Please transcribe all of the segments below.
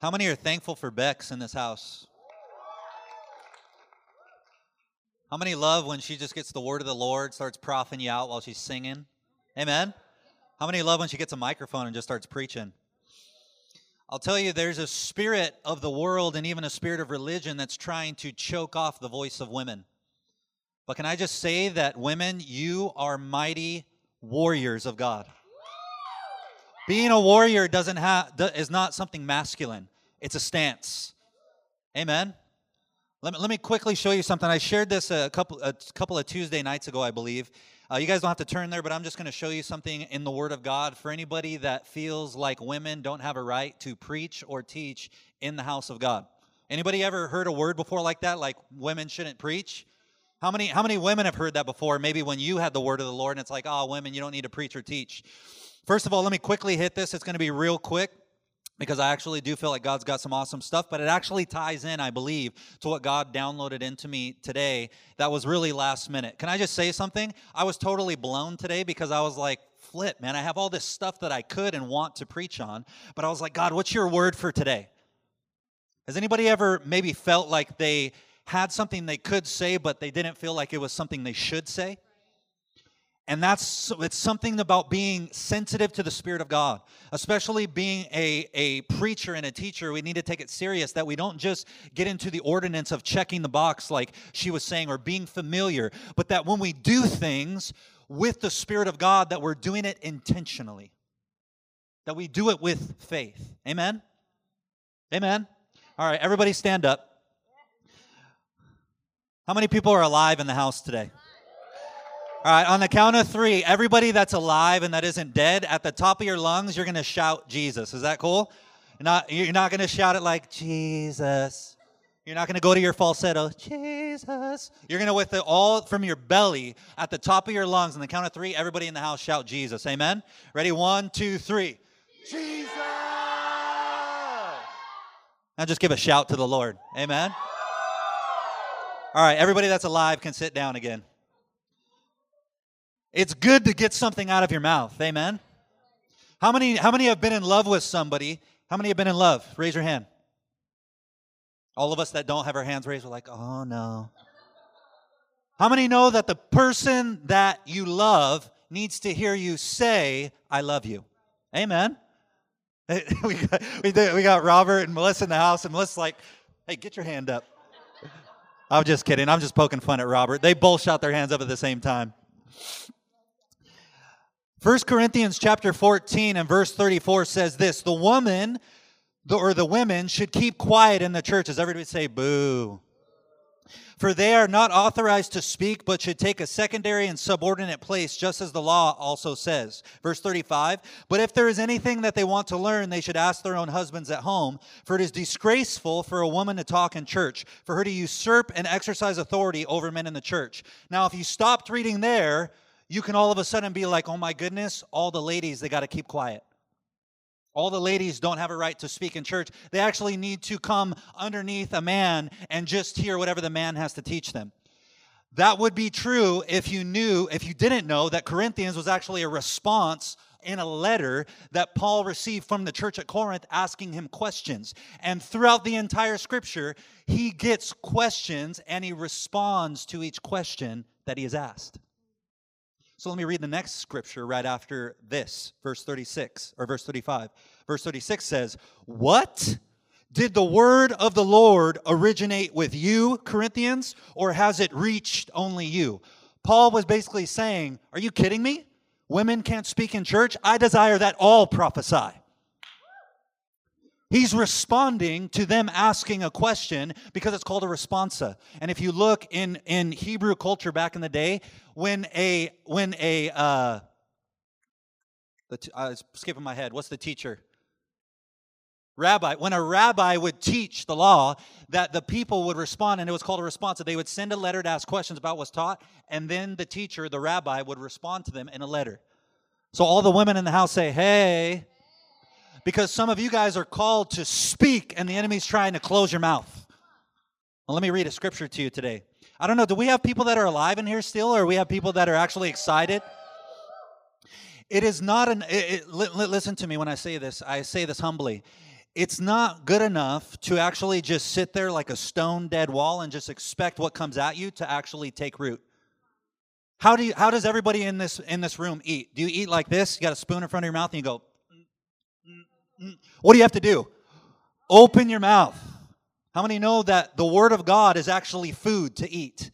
How many are thankful for Bex in this house? How many love when she just gets the word of the Lord, starts proffing you out while she's singing? Amen. How many love when she gets a microphone and just starts preaching? I'll tell you, there's a spirit of the world and even a spirit of religion that's trying to choke off the voice of women. But can I just say that women, you are mighty warriors of God. Being a warrior doesn't have is not something masculine. It's a stance. Amen. Let me, let me quickly show you something. I shared this a couple a couple of Tuesday nights ago, I believe. Uh, you guys don't have to turn there, but I'm just going to show you something in the Word of God for anybody that feels like women don't have a right to preach or teach in the house of God. Anybody ever heard a word before like that, like women shouldn't preach? How many how many women have heard that before? Maybe when you had the word of the Lord, and it's like, oh, women, you don't need to preach or teach. First of all, let me quickly hit this. It's going to be real quick because I actually do feel like God's got some awesome stuff, but it actually ties in, I believe, to what God downloaded into me today that was really last minute. Can I just say something? I was totally blown today because I was like, flip, man, I have all this stuff that I could and want to preach on, but I was like, God, what's your word for today? Has anybody ever maybe felt like they had something they could say, but they didn't feel like it was something they should say? And that's it's something about being sensitive to the spirit of god especially being a, a preacher and a teacher. We need to take it serious that we don't just get into the ordinance of checking the box like she was saying or being familiar but that when we do things with the spirit of god that we're doing it intentionally. That we do it with faith. Amen? Amen? All right everybody stand up. How many people are alive in the house today all right, on the count of three, everybody that's alive and that isn't dead, at the top of your lungs, you're going to shout Jesus. Is that cool? You're not, you're not going to shout it like Jesus. You're not going to go to your falsetto, Jesus. You're going to, with it all from your belly, at the top of your lungs, on the count of three, everybody in the house shout Jesus. Amen? Ready? One, two, three. Jesus! Now just give a shout to the Lord. Amen? All right, everybody that's alive can sit down again. It's good to get something out of your mouth. Amen. How many how many have been in love with somebody? How many have been in love? Raise your hand. All of us that don't have our hands raised are like, "Oh no." How many know that the person that you love needs to hear you say, "I love you"? Amen. we got, we, we got Robert and Melissa in the house, and Melissa's like, "Hey, get your hand up." I'm just kidding. I'm just poking fun at Robert. They both shot their hands up at the same time. 1 Corinthians chapter 14 and verse 34 says this The woman the, or the women should keep quiet in the church. churches. Everybody say boo. For they are not authorized to speak, but should take a secondary and subordinate place, just as the law also says. Verse 35 But if there is anything that they want to learn, they should ask their own husbands at home. For it is disgraceful for a woman to talk in church, for her to usurp and exercise authority over men in the church. Now, if you stopped reading there, you can all of a sudden be like, oh my goodness, all the ladies, they got to keep quiet. All the ladies don't have a right to speak in church. They actually need to come underneath a man and just hear whatever the man has to teach them. That would be true if you knew, if you didn't know, that Corinthians was actually a response in a letter that Paul received from the church at Corinth asking him questions. And throughout the entire scripture, he gets questions and he responds to each question that he is asked. So let me read the next scripture right after this, verse 36 or verse 35. Verse 36 says, What? Did the word of the Lord originate with you, Corinthians, or has it reached only you? Paul was basically saying, Are you kidding me? Women can't speak in church? I desire that all prophesy. He's responding to them asking a question because it's called a responsa. And if you look in, in Hebrew culture back in the day, when a when a uh, the t- I was skipping my head. What's the teacher? Rabbi. When a rabbi would teach the law, that the people would respond, and it was called a response. They would send a letter to ask questions about what's taught, and then the teacher, the rabbi, would respond to them in a letter. So all the women in the house say, "Hey." Because some of you guys are called to speak and the enemy's trying to close your mouth. Well, let me read a scripture to you today. I don't know, do we have people that are alive in here still, or we have people that are actually excited? It is not an, it, it, listen to me when I say this. I say this humbly. it's not good enough to actually just sit there like a stone dead wall and just expect what comes at you to actually take root. How do you how does everybody in this in this room eat? Do you eat like this? You got a spoon in front of your mouth and you go. What do you have to do? Open your mouth. How many know that the word of God is actually food to eat?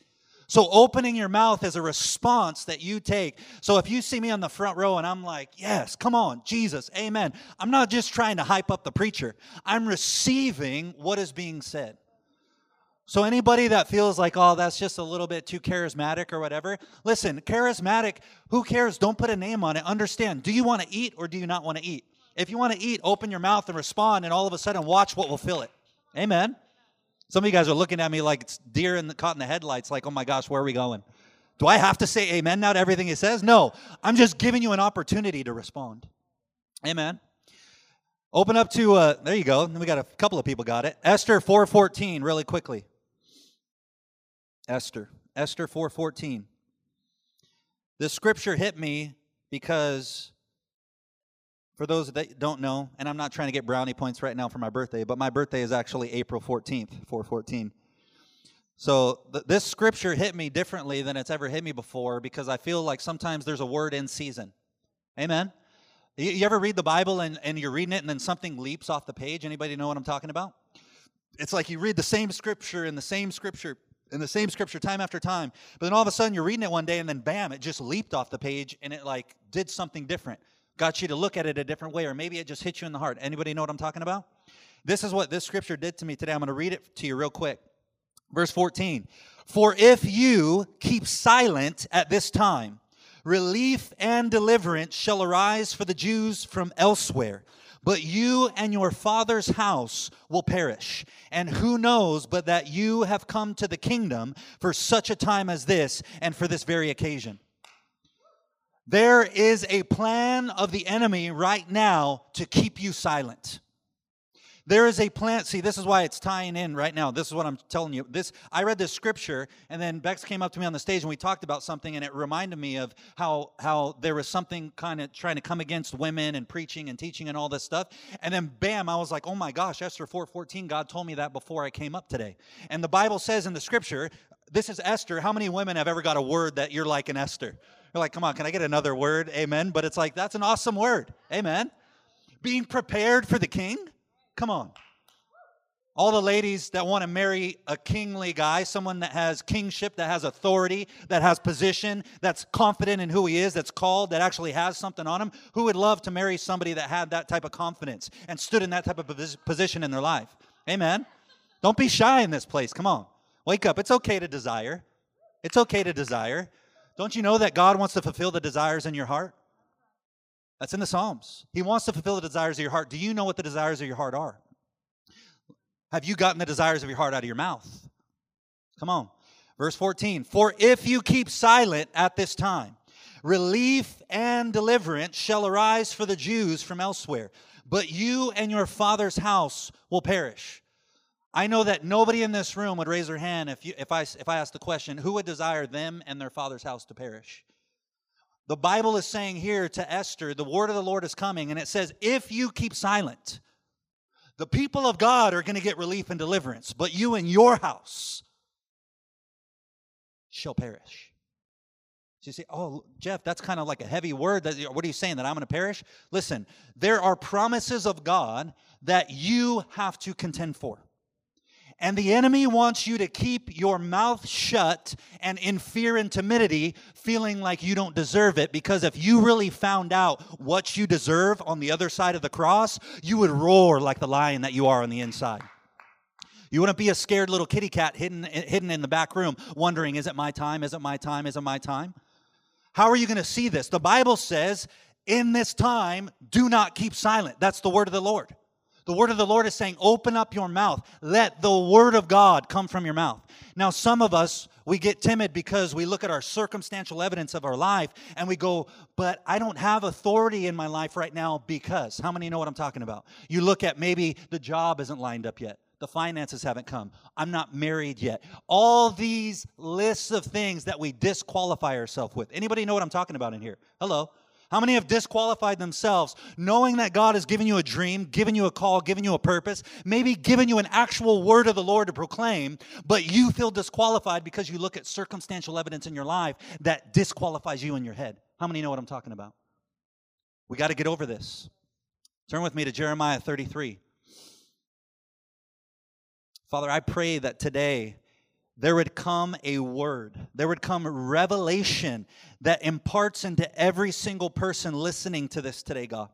So opening your mouth is a response that you take. So if you see me on the front row and I'm like, yes, come on, Jesus, amen. I'm not just trying to hype up the preacher. I'm receiving what is being said. So anybody that feels like, oh, that's just a little bit too charismatic or whatever, listen, charismatic, who cares? Don't put a name on it. Understand, do you want to eat or do you not want to eat? If you want to eat, open your mouth and respond, and all of a sudden watch what will fill it. Amen. Some of you guys are looking at me like it's deer in the, caught in the headlights, like, oh my gosh, where are we going? Do I have to say amen now to everything he says? No. I'm just giving you an opportunity to respond. Amen. Open up to uh, there you go. We got a couple of people got it. Esther 4:14 really quickly. Esther. Esther 4:14. This scripture hit me because for those that don't know, and I'm not trying to get brownie points right now for my birthday, but my birthday is actually April 14th, 414. So th- this scripture hit me differently than it's ever hit me before because I feel like sometimes there's a word in season. Amen. You, you ever read the Bible and, and you're reading it and then something leaps off the page? Anybody know what I'm talking about? It's like you read the same scripture and the same scripture in the same scripture time after time, but then all of a sudden you're reading it one day and then bam, it just leaped off the page and it like did something different got you to look at it a different way, or maybe it just hit you in the heart. Anybody know what I'm talking about? This is what this scripture did to me today. I'm going to read it to you real quick. Verse 14 For if you keep silent at this time, relief and deliverance shall arise for the Jews from elsewhere. But you and your father's house will perish. And who knows but that you have come to the kingdom for such a time as this and for this very occasion? There is a plan of the enemy right now to keep you silent. There is a plan. See, this is why it's tying in right now. This is what I'm telling you. This I read this scripture, and then Bex came up to me on the stage, and we talked about something, and it reminded me of how how there was something kind of trying to come against women and preaching and teaching and all this stuff. And then bam, I was like, oh my gosh, Esther 4:14. God told me that before I came up today. And the Bible says in the scripture, this is Esther. How many women have ever got a word that you're like an Esther? You're like, come on, can I get another word? Amen. But it's like, that's an awesome word. Amen. Being prepared for the king. Come on. All the ladies that want to marry a kingly guy, someone that has kingship, that has authority, that has position, that's confident in who he is, that's called, that actually has something on him, who would love to marry somebody that had that type of confidence and stood in that type of position in their life? Amen. Don't be shy in this place. Come on. Wake up. It's okay to desire. It's okay to desire. Don't you know that God wants to fulfill the desires in your heart? That's in the Psalms. He wants to fulfill the desires of your heart. Do you know what the desires of your heart are? Have you gotten the desires of your heart out of your mouth? Come on. Verse 14 For if you keep silent at this time, relief and deliverance shall arise for the Jews from elsewhere, but you and your father's house will perish. I know that nobody in this room would raise their hand if, you, if, I, if I asked the question, who would desire them and their father's house to perish? The Bible is saying here to Esther, the word of the Lord is coming, and it says, if you keep silent, the people of God are going to get relief and deliverance, but you and your house shall perish. So you say, oh, Jeff, that's kind of like a heavy word. What are you saying, that I'm going to perish? Listen, there are promises of God that you have to contend for. And the enemy wants you to keep your mouth shut and in fear and timidity, feeling like you don't deserve it. Because if you really found out what you deserve on the other side of the cross, you would roar like the lion that you are on the inside. You wouldn't be a scared little kitty cat hidden, hidden in the back room, wondering, is it my time? Is it my time? Is it my time? How are you going to see this? The Bible says, in this time, do not keep silent. That's the word of the Lord. The word of the Lord is saying, open up your mouth. Let the word of God come from your mouth. Now, some of us, we get timid because we look at our circumstantial evidence of our life and we go, but I don't have authority in my life right now because. How many know what I'm talking about? You look at maybe the job isn't lined up yet. The finances haven't come. I'm not married yet. All these lists of things that we disqualify ourselves with. Anybody know what I'm talking about in here? Hello. How many have disqualified themselves knowing that God has given you a dream, given you a call, given you a purpose, maybe given you an actual word of the Lord to proclaim, but you feel disqualified because you look at circumstantial evidence in your life that disqualifies you in your head? How many know what I'm talking about? We got to get over this. Turn with me to Jeremiah 33. Father, I pray that today there would come a word, there would come revelation that imparts into every single person listening to this today, God.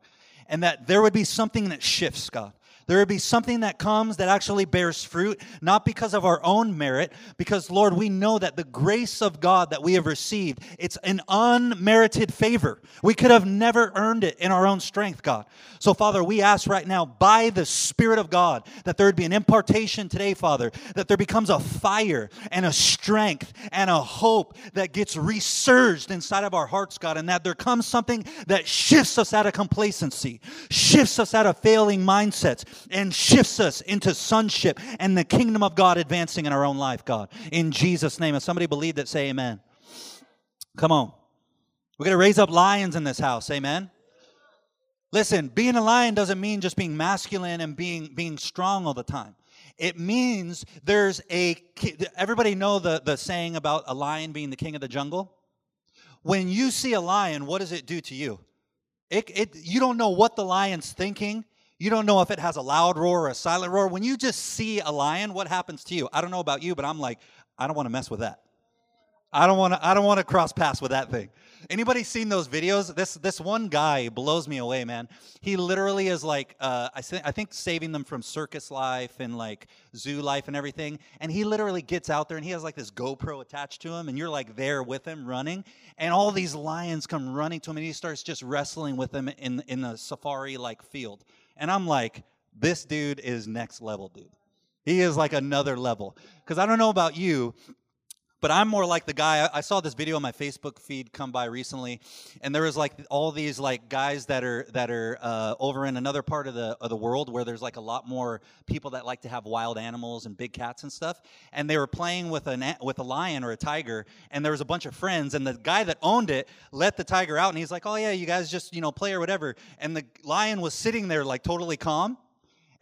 And that there would be something that shifts, God. There would be something that comes that actually bears fruit, not because of our own merit, because, Lord, we know that the grace of God that we have received, it's an unmerited favor. We could have never earned it in our own strength, God. So, Father, we ask right now, by the Spirit of God, that there would be an impartation today, Father, that there becomes a fire and a strength and a hope that gets resurged inside of our hearts, God, and that there comes something that shifts us out of complacency, shifts us out of failing mindsets, and shifts us into sonship and the kingdom of God advancing in our own life, God. In Jesus' name. If somebody believe that, say amen. Come on. We're going to raise up lions in this house. Amen. Listen, being a lion doesn't mean just being masculine and being being strong all the time. It means there's a everybody know the, the saying about a lion being the king of the jungle? When you see a lion, what does it do to you? It, it, you don't know what the lion's thinking. You don't know if it has a loud roar or a silent roar. When you just see a lion, what happens to you? I don't know about you, but I'm like, I don't want to mess with that. I don't want to. I don't want to cross paths with that thing. Anybody seen those videos? This this one guy blows me away, man. He literally is like, uh, I, I think saving them from circus life and like zoo life and everything. And he literally gets out there and he has like this GoPro attached to him, and you're like there with him running, and all these lions come running to him, and he starts just wrestling with them in in the safari like field. And I'm like, this dude is next level, dude. He is like another level. Because I don't know about you, but I'm more like the guy. I saw this video on my Facebook feed come by recently, and there was like all these like guys that are that are uh, over in another part of the of the world where there's like a lot more people that like to have wild animals and big cats and stuff. And they were playing with a with a lion or a tiger, and there was a bunch of friends, and the guy that owned it let the tiger out, and he's like, "Oh yeah, you guys just you know play or whatever." And the lion was sitting there like totally calm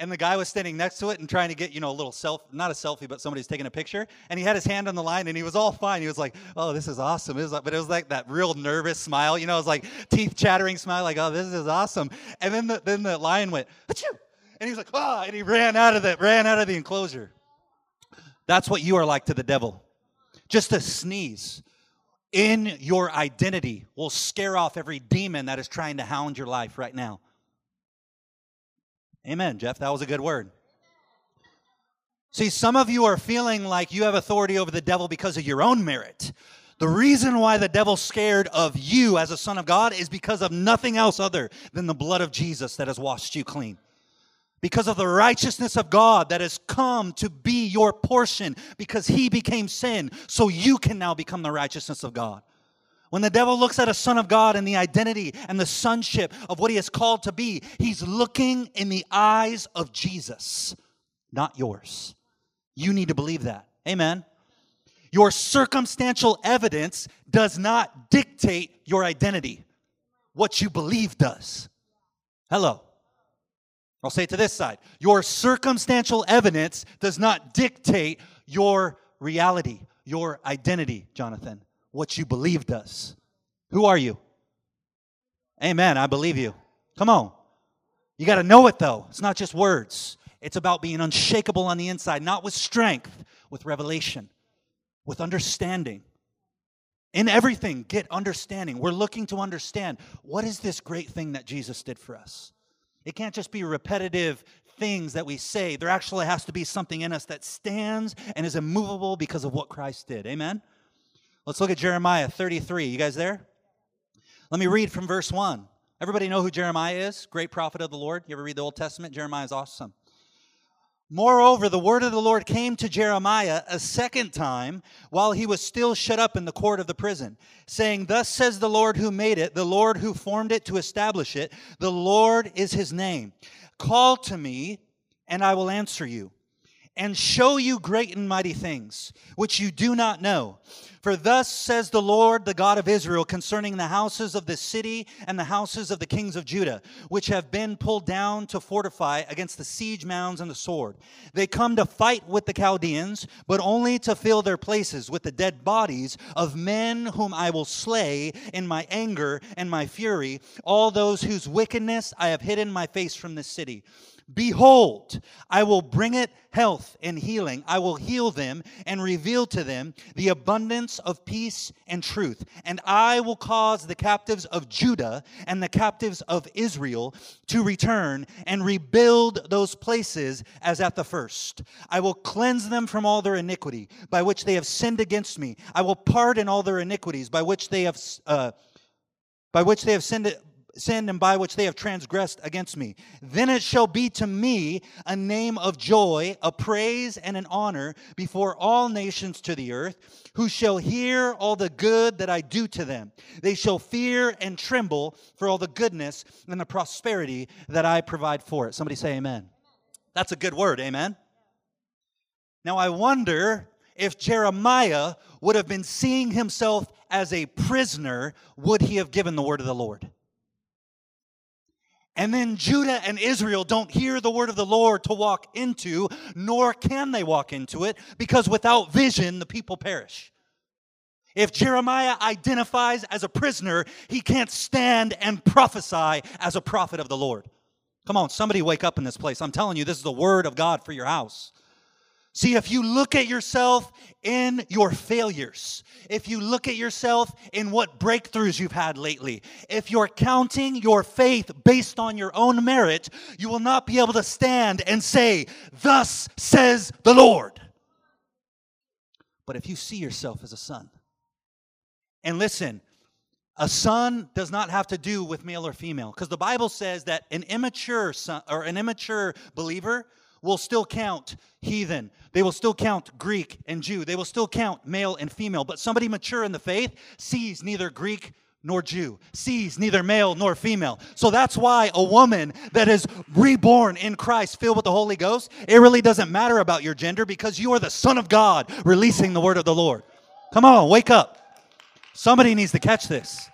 and the guy was standing next to it and trying to get, you know, a little self, not a selfie, but somebody's taking a picture. And he had his hand on the line and he was all fine. He was like, oh, this is awesome. It was like, but it was like that real nervous smile, you know, it was like teeth chattering smile, like, oh, this is awesome. And then the, then the lion went, Achoo! and he was like, ah, oh, and he ran out of the, ran out of the enclosure. That's what you are like to the devil. Just a sneeze in your identity will scare off every demon that is trying to hound your life right now. Amen, Jeff. That was a good word. See, some of you are feeling like you have authority over the devil because of your own merit. The reason why the devil's scared of you as a son of God is because of nothing else other than the blood of Jesus that has washed you clean. Because of the righteousness of God that has come to be your portion because he became sin so you can now become the righteousness of God. When the devil looks at a son of God and the identity and the sonship of what he is called to be, he's looking in the eyes of Jesus, not yours. You need to believe that. Amen. Your circumstantial evidence does not dictate your identity. What you believe does. Hello. I'll say it to this side. Your circumstantial evidence does not dictate your reality, your identity, Jonathan what you believe does. Who are you? Amen. I believe you. Come on. You got to know it though. It's not just words. It's about being unshakable on the inside, not with strength, with revelation, with understanding. In everything, get understanding. We're looking to understand what is this great thing that Jesus did for us. It can't just be repetitive things that we say. There actually has to be something in us that stands and is immovable because of what Christ did. Amen? Let's look at Jeremiah 33. You guys there? Let me read from verse 1. Everybody know who Jeremiah is? Great prophet of the Lord. You ever read the Old Testament? Jeremiah is awesome. Moreover, the word of the Lord came to Jeremiah a second time while he was still shut up in the court of the prison, saying, Thus says the Lord who made it, the Lord who formed it to establish it, the Lord is his name. Call to me, and I will answer you and show you great and mighty things, which you do not know. For thus says the Lord, the God of Israel, concerning the houses of the city and the houses of the kings of Judah, which have been pulled down to fortify against the siege mounds and the sword. They come to fight with the Chaldeans, but only to fill their places with the dead bodies of men whom I will slay in my anger and my fury, all those whose wickedness I have hidden my face from the city. Behold, I will bring it health and healing. I will heal them and reveal to them the abundance of peace and truth. And I will cause the captives of Judah and the captives of Israel to return and rebuild those places as at the first. I will cleanse them from all their iniquity by which they have sinned against me. I will pardon all their iniquities by which they have. Uh, by which they have sinned sinned and by which they have transgressed against me. Then it shall be to me a name of joy, a praise, and an honor before all nations to the earth, who shall hear all the good that I do to them. They shall fear and tremble for all the goodness and the prosperity that I provide for it. Somebody say amen. That's a good word, amen. Now I wonder if Jeremiah would have been seeing himself as a prisoner, would he have given the word of the Lord? And then Judah and Israel don't hear the word of the Lord to walk into, nor can they walk into it, because without vision, the people perish. If Jeremiah identifies as a prisoner, he can't stand and prophesy as a prophet of the Lord. Come on, somebody wake up in this place. I'm telling you, this is the word of God for your house. See, if you look at yourself in your failures, if you look at yourself in what breakthroughs you've had lately, if you're counting your faith based on your own merit, you will not be able to stand and say, Thus says the Lord. But if you see yourself as a son, and listen, a son does not have to do with male or female, because the Bible says that an immature son or an immature believer will still count heathen. They will still count Greek and Jew. They will still count male and female. But somebody mature in the faith sees neither Greek nor Jew, sees neither male nor female. So that's why a woman that is reborn in Christ, filled with the Holy Ghost, it really doesn't matter about your gender because you are the Son of God releasing the word of the Lord. Come on, wake up. Somebody needs to catch this.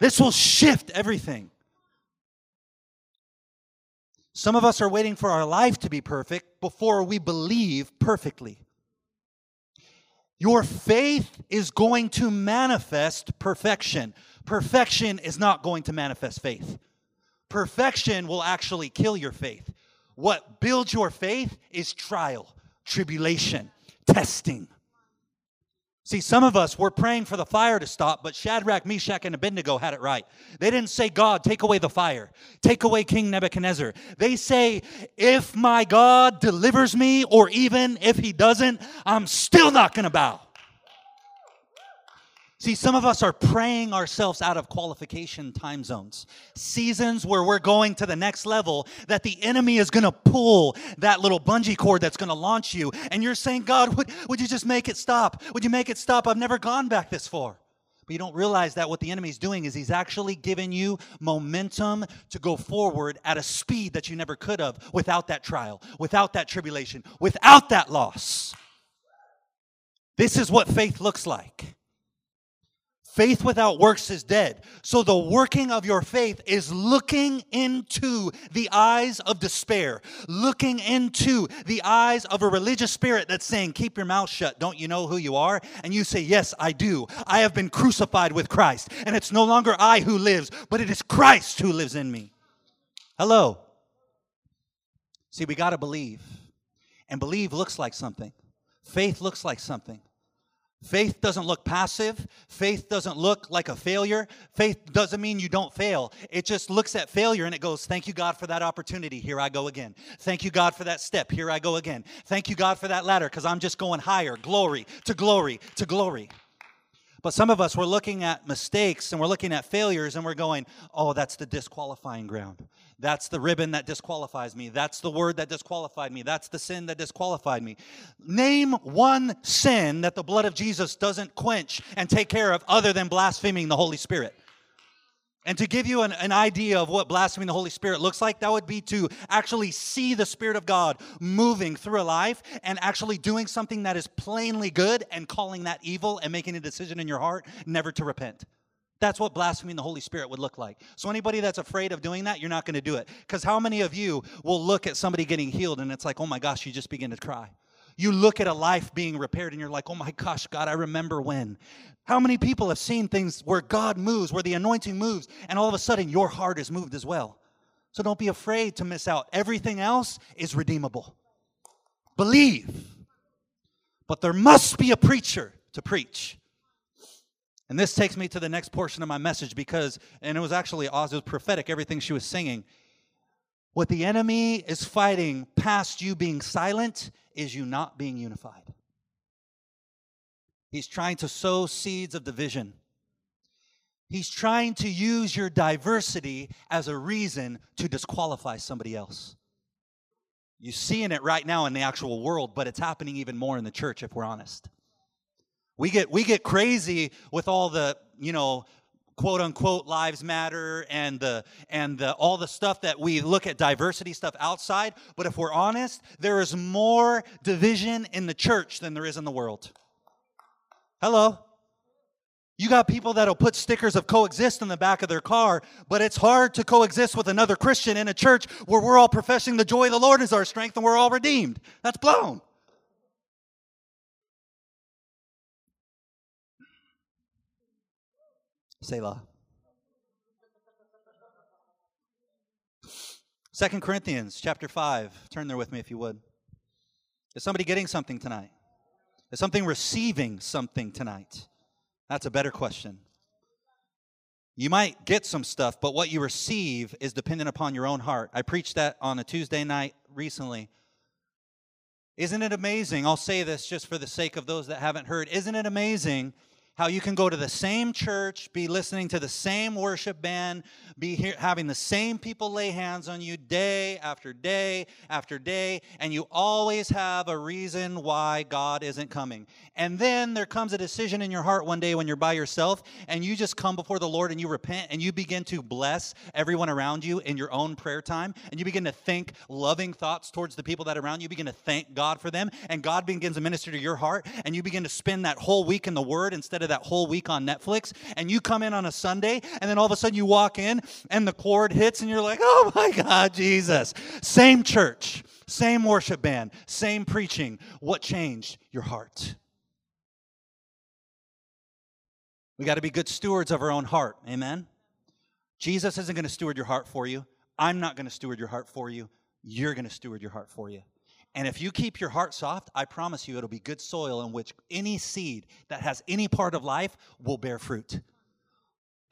This will shift everything. Some of us are waiting for our life to be perfect before we believe perfectly. Your faith is going to manifest perfection. Perfection is not going to manifest faith. Perfection will actually kill your faith. What builds your faith is trial, tribulation, testing. See, some of us were praying for the fire to stop, but Shadrach, Meshach, and Abednego had it right. They didn't say, God, take away the fire, take away King Nebuchadnezzar. They say, if my God delivers me, or even if he doesn't, I'm still not going to bow. See, some of us are praying ourselves out of qualification time zones, seasons where we're going to the next level, that the enemy is going to pull that little bungee cord that's going to launch you. And you're saying, God, would, would you just make it stop? Would you make it stop? I've never gone back this far. But you don't realize that what the enemy's doing is he's actually giving you momentum to go forward at a speed that you never could have without that trial, without that tribulation, without that loss. This is what faith looks like. Faith without works is dead. So the working of your faith is looking into the eyes of despair, looking into the eyes of a religious spirit that's saying, Keep your mouth shut. Don't you know who you are? And you say, Yes, I do. I have been crucified with Christ. And it's no longer I who lives, but it is Christ who lives in me. Hello. See, we got to believe. And believe looks like something, faith looks like something. Faith doesn't look passive. Faith doesn't look like a failure. Faith doesn't mean you don't fail. It just looks at failure and it goes, Thank you, God, for that opportunity. Here I go again. Thank you, God, for that step. Here I go again. Thank you, God, for that ladder because I'm just going higher. Glory to glory to glory. But some of us, we're looking at mistakes and we're looking at failures and we're going, Oh, that's the disqualifying ground. That's the ribbon that disqualifies me. That's the word that disqualified me. That's the sin that disqualified me. Name one sin that the blood of Jesus doesn't quench and take care of other than blaspheming the Holy Spirit. And to give you an, an, idea of what blaspheming the Holy Spirit looks like, that would be to actually see the Spirit of God moving through a life and actually doing something that is plainly good and calling that evil and making a decision in your heart never to repent. That's what blaspheming the Holy Spirit would look like. So, anybody that's afraid of doing that, you're not going to do it. Because how many of you will look at somebody getting healed and it's like, oh my gosh, you just begin to cry? You look at a life being repaired and you're like, oh my gosh, God, I remember when. How many people have seen things where God moves, where the anointing moves, and all of a sudden your heart is moved as well? So don't be afraid to miss out. Everything else is redeemable. Believe. But there must be a preacher to preach. And this takes me to the next portion of my message because, and it was actually Oz, it was prophetic, everything she was singing. What the enemy is fighting past you being silent is you not being unified. He's trying to sow seeds of division. He's trying to use your diversity as a reason to disqualify somebody else. You're seeing it right now in the actual world, but it's happening even more in the church if we're honest. We get we get crazy with all the, you know, quote unquote lives matter and the and the all the stuff that we look at diversity stuff outside but if we're honest there is more division in the church than there is in the world hello you got people that'll put stickers of coexist in the back of their car, but it's hard to coexist with another Christian in a church where we're all professing the joy of the Lord is our strength and we're all redeemed. That's blown. Selah. Second Corinthians chapter 5. Turn there with me if you would. Is somebody getting something tonight? Is something receiving something tonight? That's a better question. You might get some stuff, but what you receive is dependent upon your own heart. I preached that on a Tuesday night recently. Isn't it amazing? I'll say this just for the sake of those that haven't heard. Isn't it amazing how you can go to the same church, be listening to the same worship band, be here, having the same people lay hands on you day after day after day, and you always have a reason why God isn't coming. And then there comes a decision in your heart one day when you're by yourself, and you just come before the Lord and you repent and you begin to bless everyone around you in your own prayer time, and you begin to think loving thoughts towards the people that are around you, begin to thank God for them, and God begins to minister to your heart, and you begin to spend that whole week in the Word instead of that whole week on Netflix, and you come in on a Sunday, and then all of a sudden you walk in and the chord hits, and you're like, oh my God, Jesus. Same church, same worship band, same preaching. What changed? Your heart. We got to be good stewards of our own heart. Amen. Jesus isn't going to steward your heart for you. I'm not going to steward your heart for you. You're going to steward your heart for you. And if you keep your heart soft, I promise you it'll be good soil in which any seed that has any part of life will bear fruit.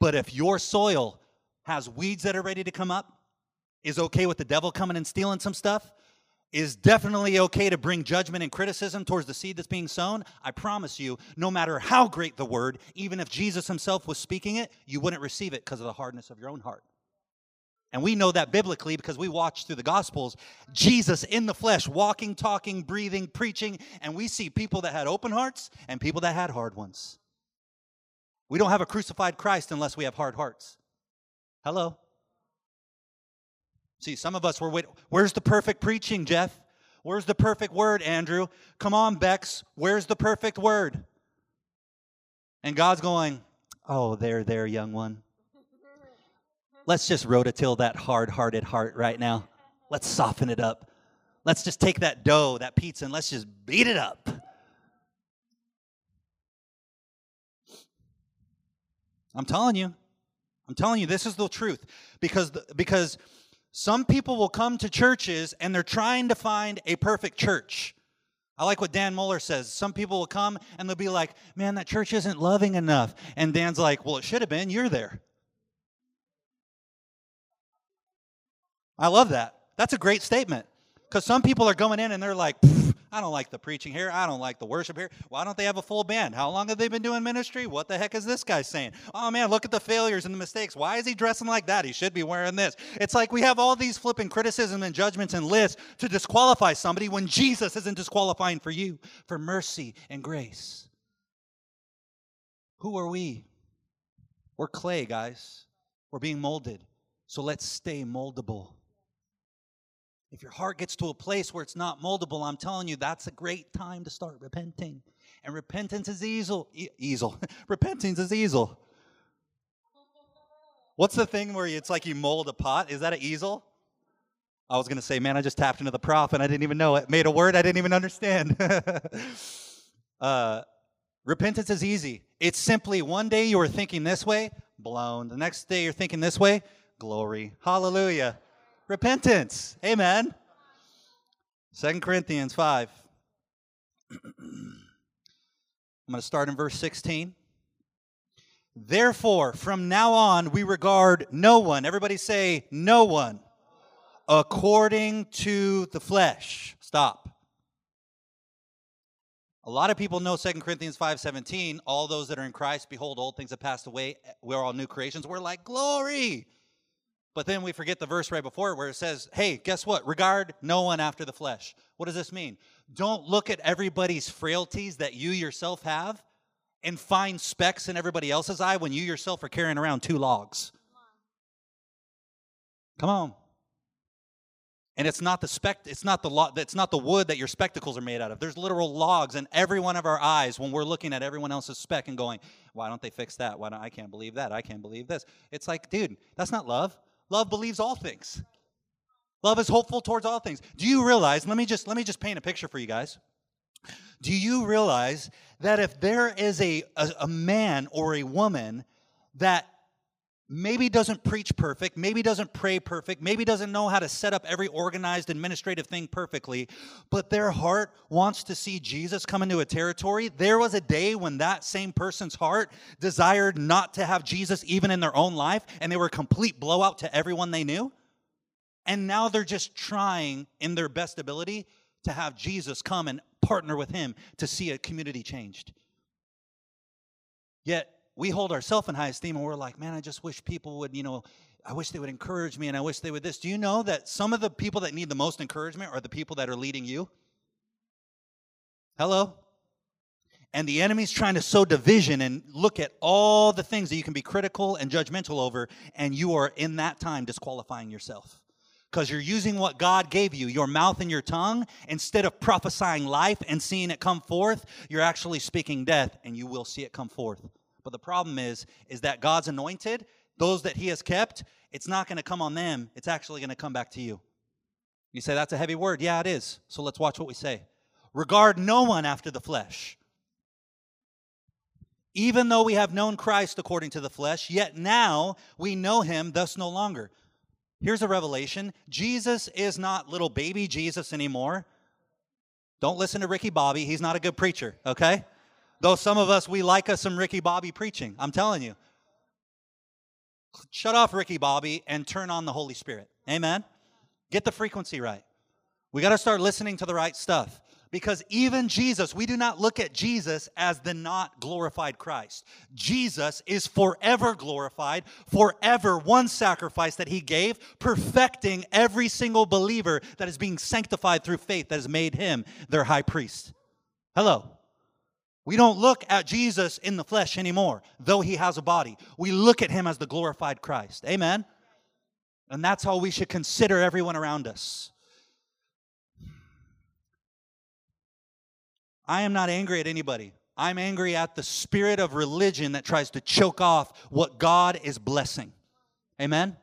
But if your soil has weeds that are ready to come up, is okay with the devil coming and stealing some stuff, is definitely okay to bring judgment and criticism towards the seed that's being sown, I promise you, no matter how great the word, even if Jesus himself was speaking it, you wouldn't receive it because of the hardness of your own heart. And we know that biblically because we watch through the Gospels Jesus in the flesh, walking, talking, breathing, preaching, and we see people that had open hearts and people that had hard ones. We don't have a crucified Christ unless we have hard hearts. Hello? See, some of us were waiting. Where's the perfect preaching, Jeff? Where's the perfect word, Andrew? Come on, Bex. Where's the perfect word? And God's going, Oh, there, there, young one. Let's just rototill that hard hearted heart right now. Let's soften it up. Let's just take that dough, that pizza, and let's just beat it up. I'm telling you. I'm telling you, this is the truth. Because, because some people will come to churches and they're trying to find a perfect church. I like what Dan Mohler says. Some people will come and they'll be like, man, that church isn't loving enough. And Dan's like, well, it should have been. You're there. I love that. That's a great statement. Because some people are going in and they're like, I don't like the preaching here. I don't like the worship here. Why don't they have a full band? How long have they been doing ministry? What the heck is this guy saying? Oh man, look at the failures and the mistakes. Why is he dressing like that? He should be wearing this. It's like we have all these flipping criticism and judgments and lists to disqualify somebody when Jesus isn't disqualifying for you for mercy and grace. Who are we? We're clay, guys. We're being molded. So let's stay moldable. If your heart gets to a place where it's not moldable, I'm telling you, that's a great time to start repenting. And repentance is easel. E- easel. repentance is easel. What's the thing where it's like you mold a pot? Is that an easel? I was going to say, man, I just tapped into the prof and I didn't even know it. Made a word I didn't even understand. uh, repentance is easy. It's simply one day you were thinking this way, blown. The next day you're thinking this way, glory. Hallelujah. Repentance. Amen. Second Corinthians 5. I'm going to start in verse 16. Therefore, from now on, we regard no one. Everybody say, no one. According to the flesh. Stop. A lot of people know 2 Corinthians 5:17, all those that are in Christ, behold, old things have passed away. We're all new creations. We're like, glory. But then we forget the verse right before where it says, hey, guess what? Regard no one after the flesh. What does this mean? Don't look at everybody's frailties that you yourself have and find specks in everybody else's eye when you yourself are carrying around two logs. Come on. And it's not the spec it's not the lo- it's not the wood that your spectacles are made out of. There's literal logs in every one of our eyes when we're looking at everyone else's speck and going, "Why don't they fix that? Why don't I can't believe that? I can't believe this." It's like, dude, that's not love. Love believes all things. Love is hopeful towards all things. Do you realize, let me just let me just paint a picture for you guys. Do you realize that if there is a, a, a man or a woman that maybe doesn't preach perfect, maybe doesn't pray perfect, maybe doesn't know how to set up every organized administrative thing perfectly, but their heart wants to see Jesus come into a territory. There was a day when that same person's heart desired not to have Jesus even in their own life, and they were a complete blowout to everyone they knew. And now they're just trying in their best ability to have Jesus come and partner with him to see a community changed. Yet we hold ourselves in high esteem and we're like, man, I just wish people would, you know, I wish they would encourage me and I wish they would this. Do you know that some of the people that need the most encouragement are the people that are leading you? Hello? And the enemy's trying to sow division and look at all the things that you can be critical and judgmental over, and you are in that time disqualifying yourself because you're using what God gave you, your mouth and your tongue, instead of prophesying life and seeing it come forth, you're actually speaking death and you will see it come forth. But the problem is is that God's anointed, those that he has kept, it's not going to come on them, it's actually going to come back to you. You say that's a heavy word. Yeah, it is. So let's watch what we say. Regard no one after the flesh. Even though we have known Christ according to the flesh, yet now we know him thus no longer. Here's a revelation Jesus is not little baby Jesus anymore. Don't listen to Ricky Bobby. He's not a good preacher, okay? Though some of us, we like us some Ricky Bobby preaching. I'm telling you. Shut off Ricky Bobby and turn on the Holy Spirit. Amen? Get the frequency right. We got to start listening to the right stuff. Because even Jesus, we do not look at Jesus as the not glorified Christ. Jesus is forever glorified, forever one sacrifice that he gave, perfecting every single believer that is being sanctified through faith that has made him their high priest. Hello. We don't look at Jesus in the flesh anymore, though he has a body. We look at him as the glorified Christ. Amen. And that's how we should consider everyone around us. I am not angry at anybody. I'm angry at the spirit of religion that tries to choke off what God is blessing. Amen?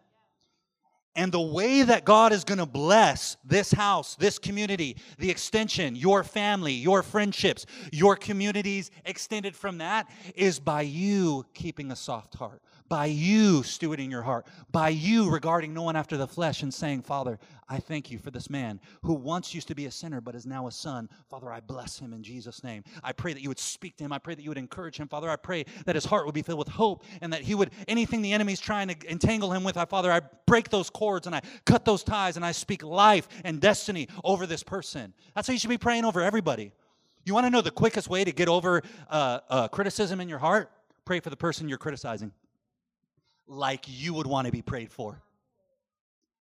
And the way that God is going to bless this house, this community, the extension, your family, your friendships, your communities extended from that is by you keeping a soft heart, by you stewarding your heart, by you regarding no one after the flesh and saying, Father, I thank you for this man who once used to be a sinner but is now a son. Father, I bless him in Jesus' name. I pray that you would speak to him. I pray that you would encourage him. Father, I pray that his heart would be filled with hope and that he would, anything the enemy's trying to entangle him with, I, Father, I break those cords and I cut those ties and I speak life and destiny over this person. That's how you should be praying over everybody. You want to know the quickest way to get over uh, uh, criticism in your heart? Pray for the person you're criticizing like you would want to be prayed for.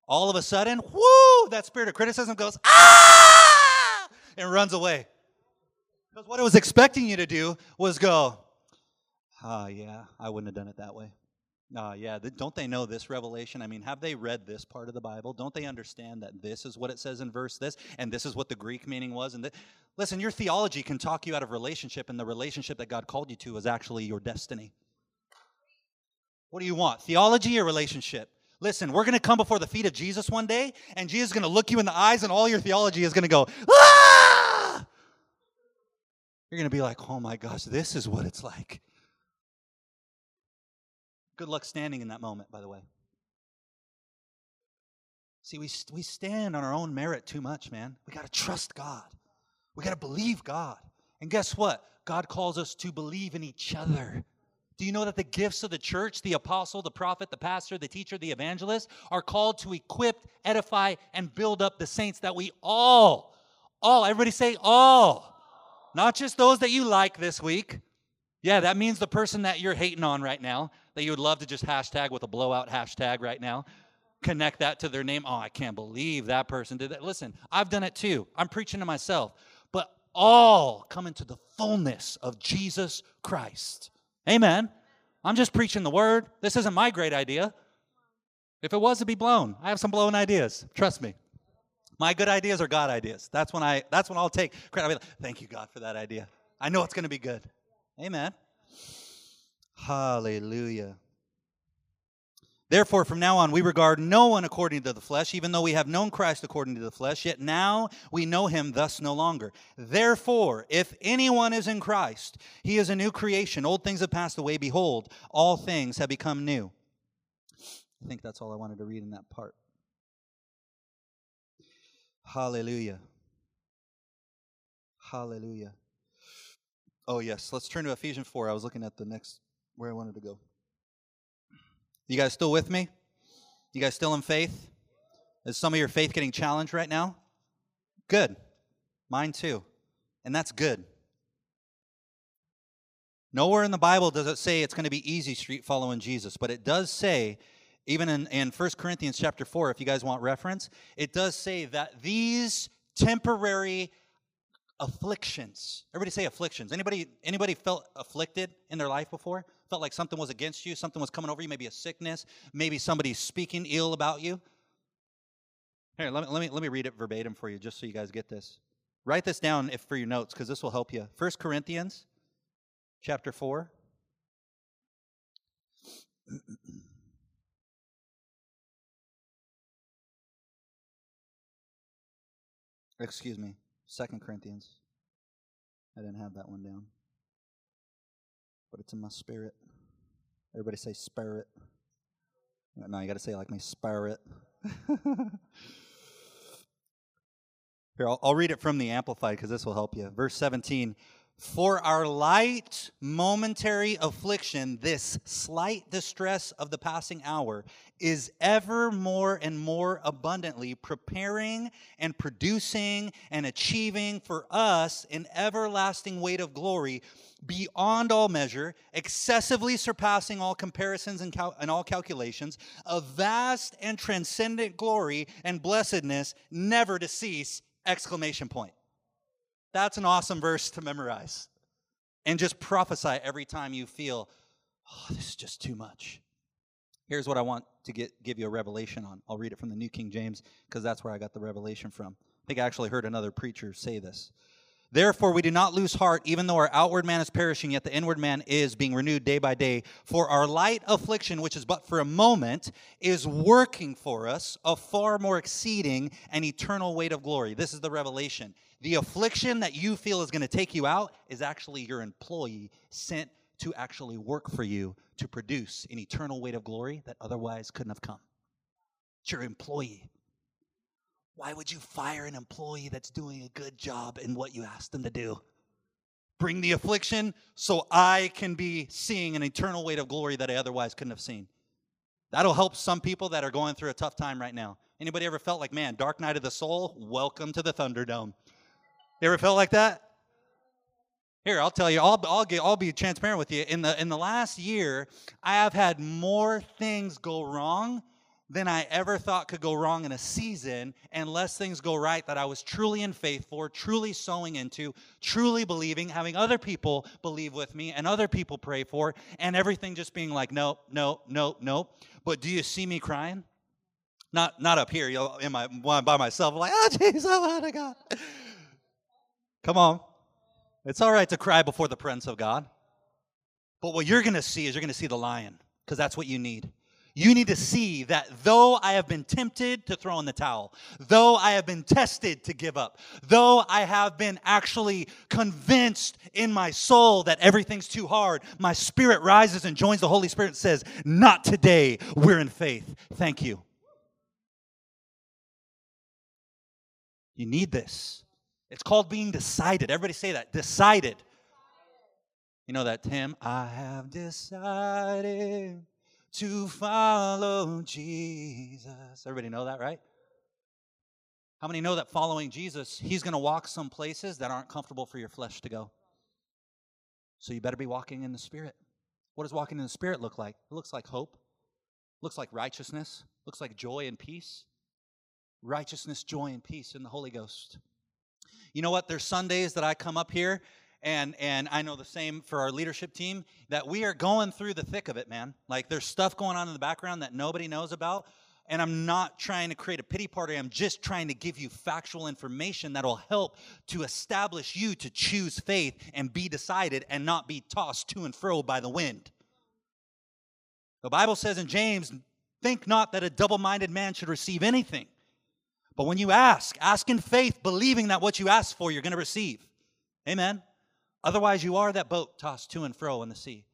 All of a sudden, whoo, that spirit of criticism goes, ah, and runs away. Because what it was expecting you to do was go, ah, oh, yeah, I wouldn't have done it that way. Uh, yeah, don't they know this revelation? I mean, have they read this part of the Bible? Don't they understand that this is what it says in verse this, and this is what the Greek meaning was? And th- listen, your theology can talk you out of relationship, and the relationship that God called you to is actually your destiny. What do you want, theology or relationship? Listen, we're going to come before the feet of Jesus one day, and Jesus is going to look you in the eyes, and all your theology is going to go, ah! You're going to be like, oh my gosh, this is what it's like. Good luck standing in that moment, by the way. See, we, we stand on our own merit too much, man. We got to trust God. We got to believe God. And guess what? God calls us to believe in each other. Do you know that the gifts of the church, the apostle, the prophet, the pastor, the teacher, the evangelist, are called to equip, edify, and build up the saints that we all, all, everybody say all, not just those that you like this week. Yeah, that means the person that you're hating on right now, that you would love to just hashtag with a blowout hashtag right now. Connect that to their name. Oh, I can't believe that person did that. Listen, I've done it too. I'm preaching to myself. But all come into the fullness of Jesus Christ. Amen. I'm just preaching the word. This isn't my great idea. If it was, it'd be blown. I have some blown ideas. Trust me. My good ideas are God ideas. That's when I that's when I'll take credit. I'll be like, thank you, God, for that idea. I know it's gonna be good. Amen. Hallelujah. Therefore, from now on, we regard no one according to the flesh, even though we have known Christ according to the flesh, yet now we know him thus no longer. Therefore, if anyone is in Christ, he is a new creation. Old things have passed away. Behold, all things have become new. I think that's all I wanted to read in that part. Hallelujah. Hallelujah. Oh, yes. Let's turn to Ephesians 4. I was looking at the next where I wanted to go. You guys still with me? You guys still in faith? Is some of your faith getting challenged right now? Good. Mine too. And that's good. Nowhere in the Bible does it say it's going to be easy street following Jesus, but it does say, even in, in 1 Corinthians chapter 4, if you guys want reference, it does say that these temporary afflictions. Everybody say afflictions. Anybody anybody felt afflicted in their life before? Felt like something was against you, something was coming over you, maybe a sickness, maybe somebody speaking ill about you. Here, let me let me let me read it verbatim for you just so you guys get this. Write this down if for your notes cuz this will help you. 1 Corinthians chapter 4 Excuse me. Second Corinthians. I didn't have that one down. But it's in my spirit. Everybody say spirit. No, you got to say like my spirit. Here, I'll, I'll read it from the Amplified because this will help you. Verse 17 For our light, momentary affliction, this slight distress of the passing hour, is ever more and more abundantly preparing and producing and achieving for us an everlasting weight of glory beyond all measure, excessively surpassing all comparisons and, cal- and all calculations, a vast and transcendent glory and blessedness never to cease! Exclamation point that's an awesome verse to memorize and just prophesy every time you feel oh this is just too much here's what i want to get give you a revelation on i'll read it from the new king james because that's where i got the revelation from i think i actually heard another preacher say this Therefore, we do not lose heart, even though our outward man is perishing, yet the inward man is being renewed day by day. For our light affliction, which is but for a moment, is working for us a far more exceeding and eternal weight of glory. This is the revelation. The affliction that you feel is going to take you out is actually your employee sent to actually work for you to produce an eternal weight of glory that otherwise couldn't have come. It's your employee. Why would you fire an employee that's doing a good job in what you asked them to do? Bring the affliction so I can be seeing an eternal weight of glory that I otherwise couldn't have seen. That'll help some people that are going through a tough time right now. Anybody ever felt like, man, dark night of the soul, welcome to the Thunderdome? You ever felt like that? Here, I'll tell you, I'll, I'll, get, I'll be transparent with you. In the, in the last year, I have had more things go wrong than I ever thought could go wrong in a season and less things go right that I was truly in faith for, truly sowing into, truly believing, having other people believe with me and other people pray for, and everything just being like, nope, nope, nope, nope. But do you see me crying? Not, not up here, you in my, by myself, like, oh, Jesus, oh, my God. Come on. It's all right to cry before the presence of God. But what you're going to see is you're going to see the lion, because that's what you need you need to see that though I have been tempted to throw in the towel, though I have been tested to give up, though I have been actually convinced in my soul that everything's too hard, my spirit rises and joins the Holy Spirit and says, Not today, we're in faith. Thank you. You need this. It's called being decided. Everybody say that. Decided. You know that, Tim? I have decided to follow Jesus. Everybody know that, right? How many know that following Jesus, he's going to walk some places that aren't comfortable for your flesh to go? So you better be walking in the Spirit. What does walking in the Spirit look like? It looks like hope, looks like righteousness, looks like joy and peace. Righteousness, joy, and peace in the Holy Ghost. You know what? There's Sundays that I come up here and and I know the same for our leadership team that we are going through the thick of it, man. Like there's stuff going on in the background that nobody knows about. And I'm not trying to create a pity party. I'm just trying to give you factual information that'll help to establish you to choose faith and be decided and not be tossed to and fro by the wind. The Bible says in James, think not that a double minded man should receive anything. But when you ask, ask in faith, believing that what you ask for, you're going to receive. Amen. Otherwise, you are that boat tossed to and fro in the sea.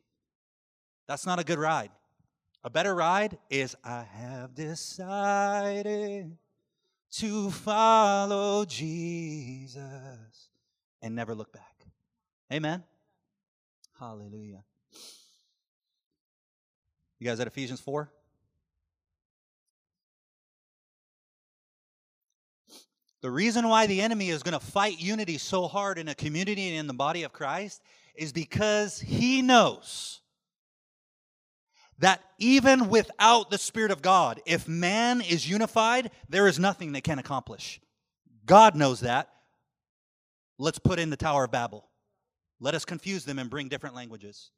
That's not a good ride. A better ride is I have decided to follow Jesus and never look back. Amen. Hallelujah. You guys at Ephesians 4? The reason why the enemy is going to fight unity so hard in a community and in the body of Christ is because he knows that even without the Spirit of God, if man is unified, there is nothing they can accomplish. God knows that. Let's put in the Tower of Babel. Let us confuse them and bring different languages.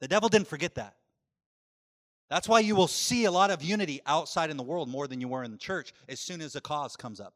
The devil didn't forget that. That's why you will see a lot of unity outside in the world more than you were in the church as soon as a cause comes up.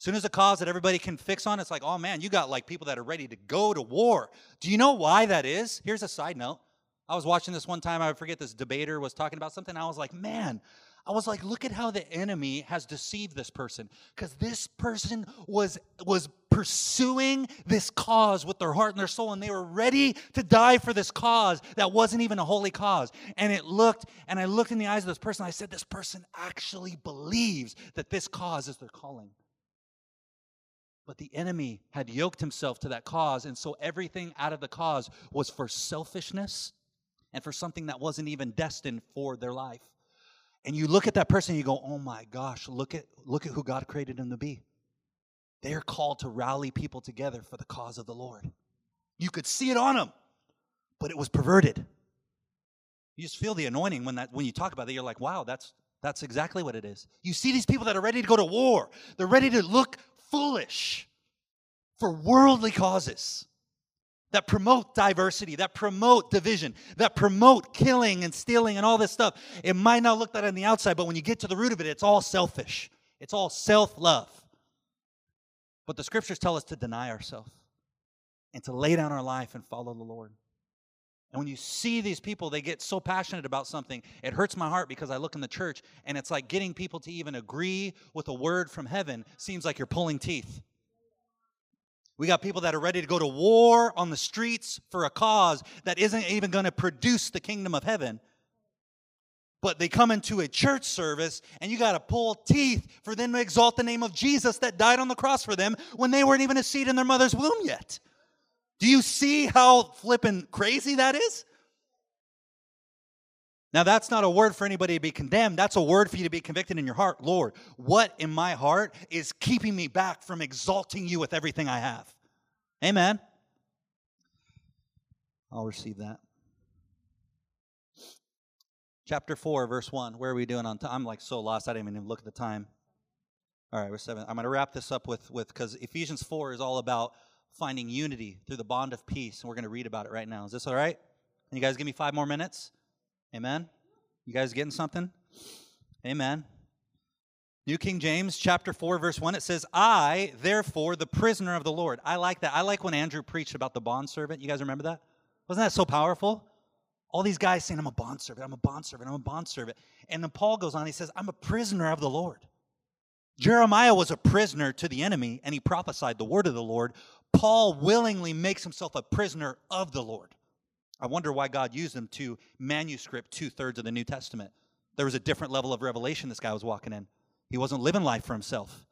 Soon as a cause that everybody can fix on, it's like, oh man, you got like people that are ready to go to war. Do you know why that is? Here's a side note. I was watching this one time, I forget this debater was talking about something. I was like, man, I was like, look at how the enemy has deceived this person. Because this person was was pursuing this cause with their heart and their soul, and they were ready to die for this cause that wasn't even a holy cause. And it looked, and I looked in the eyes of this person, I said, This person actually believes that this cause is their calling. But the enemy had yoked himself to that cause, and so everything out of the cause was for selfishness and for something that wasn't even destined for their life. And you look at that person and you go, "Oh my gosh, look at look at who God created them to be." They're called to rally people together for the cause of the Lord. You could see it on them, but it was perverted. You just feel the anointing when that when you talk about it. You're like, "Wow, that's that's exactly what it is." You see these people that are ready to go to war. They're ready to look foolish for worldly causes that promote diversity, that promote division, that promote killing and stealing and all this stuff. It might not look that on the outside, but when you get to the root of it, it's all selfish. It's all self love. But the scriptures tell us to deny ourselves and to lay down our life and follow the Lord. And when you see these people, they get so passionate about something, it hurts my heart because I look in the church and it's like getting people to even agree with a word from heaven seems like you're pulling teeth. We got people that are ready to go to war on the streets for a cause that isn't even going to produce the kingdom of heaven. But they come into a church service and you got to pull teeth for them to exalt the name of Jesus that died on the cross for them when they weren't even a seed in their mother's womb yet. Do you see how flippin' crazy that is? Now, that's not a word for anybody to be condemned. That's a word for you to be convicted in your heart. Lord, what in my heart is keeping me back from exalting you with everything I have? Amen. I'll receive that. chapter 4, verse 1. Where are we doing on time? I'm like so lost, I didn't even look at the time. All right, we're seven. I'm going to wrap this up with, with because Ephesians 4 is all about finding unity through the bond of peace, and we're going to read about it right now. Is this all right? Can you guys give me five more minutes? Amen? You guys getting something? Amen. New King James, chapter 4, verse 1, it says, I, therefore, the prisoner of the Lord. I like that. I like when Andrew preached about the bondservant. You guys remember that? Wasn't that so powerful? All these guys saying, I'm a bondservant, I'm a bondservant, I'm a bondservant. And then Paul goes on, he says, I'm a prisoner of the Lord. Jeremiah was a prisoner to the enemy, and he prophesied the word of the Lord. Paul willingly makes himself a prisoner of the Lord. I wonder why God used him to manuscript two thirds of the New Testament. There was a different level of revelation this guy was walking in. He wasn't living life for himself.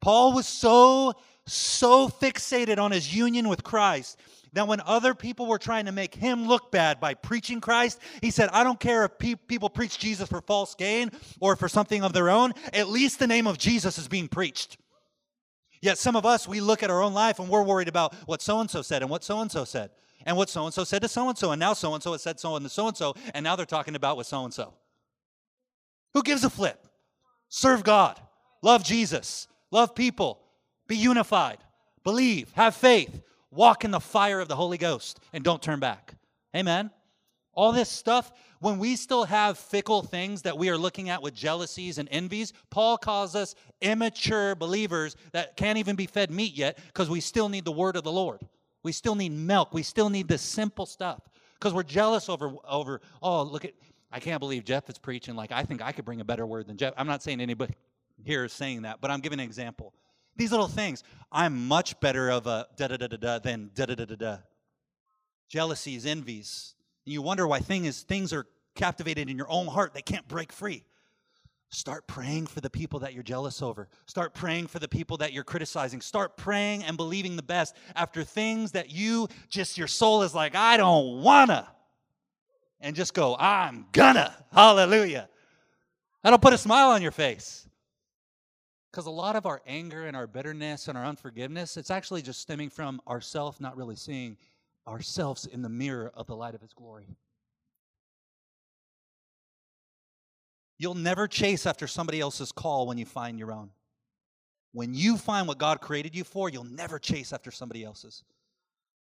Paul was so, so fixated on his union with Christ that when other people were trying to make him look bad by preaching Christ, he said, I don't care if pe- people preach Jesus for false gain or for something of their own, at least the name of Jesus is being preached. Yet some of us, we look at our own life and we're worried about what so and so said and what so and so said and what so and so said to so and so, and now so and so has said so and so and so, and now they're talking about what so and so. Who gives a flip? Serve God, love Jesus, love people, be unified, believe, have faith, walk in the fire of the Holy Ghost, and don't turn back. Amen. All this stuff, when we still have fickle things that we are looking at with jealousies and envies, Paul calls us immature believers that can't even be fed meat yet because we still need the word of the Lord. We still need milk. We still need the simple stuff because we're jealous over, over, oh, look at, I can't believe Jeff is preaching like I think I could bring a better word than Jeff. I'm not saying anybody here is saying that, but I'm giving an example. These little things. I'm much better of a da da da da da than da da da da da. Jealousies, envies. And you wonder why thing is, things are captivated in your own heart. They can't break free. Start praying for the people that you're jealous over. Start praying for the people that you're criticizing. Start praying and believing the best after things that you just, your soul is like, I don't wanna and just go, I'm gonna. Hallelujah. That'll put a smile on your face. Because a lot of our anger and our bitterness and our unforgiveness, it's actually just stemming from ourself not really seeing ourselves in the mirror of the light of His glory. You'll never chase after somebody else's call when you find your own. When you find what God created you for, you'll never chase after somebody else's.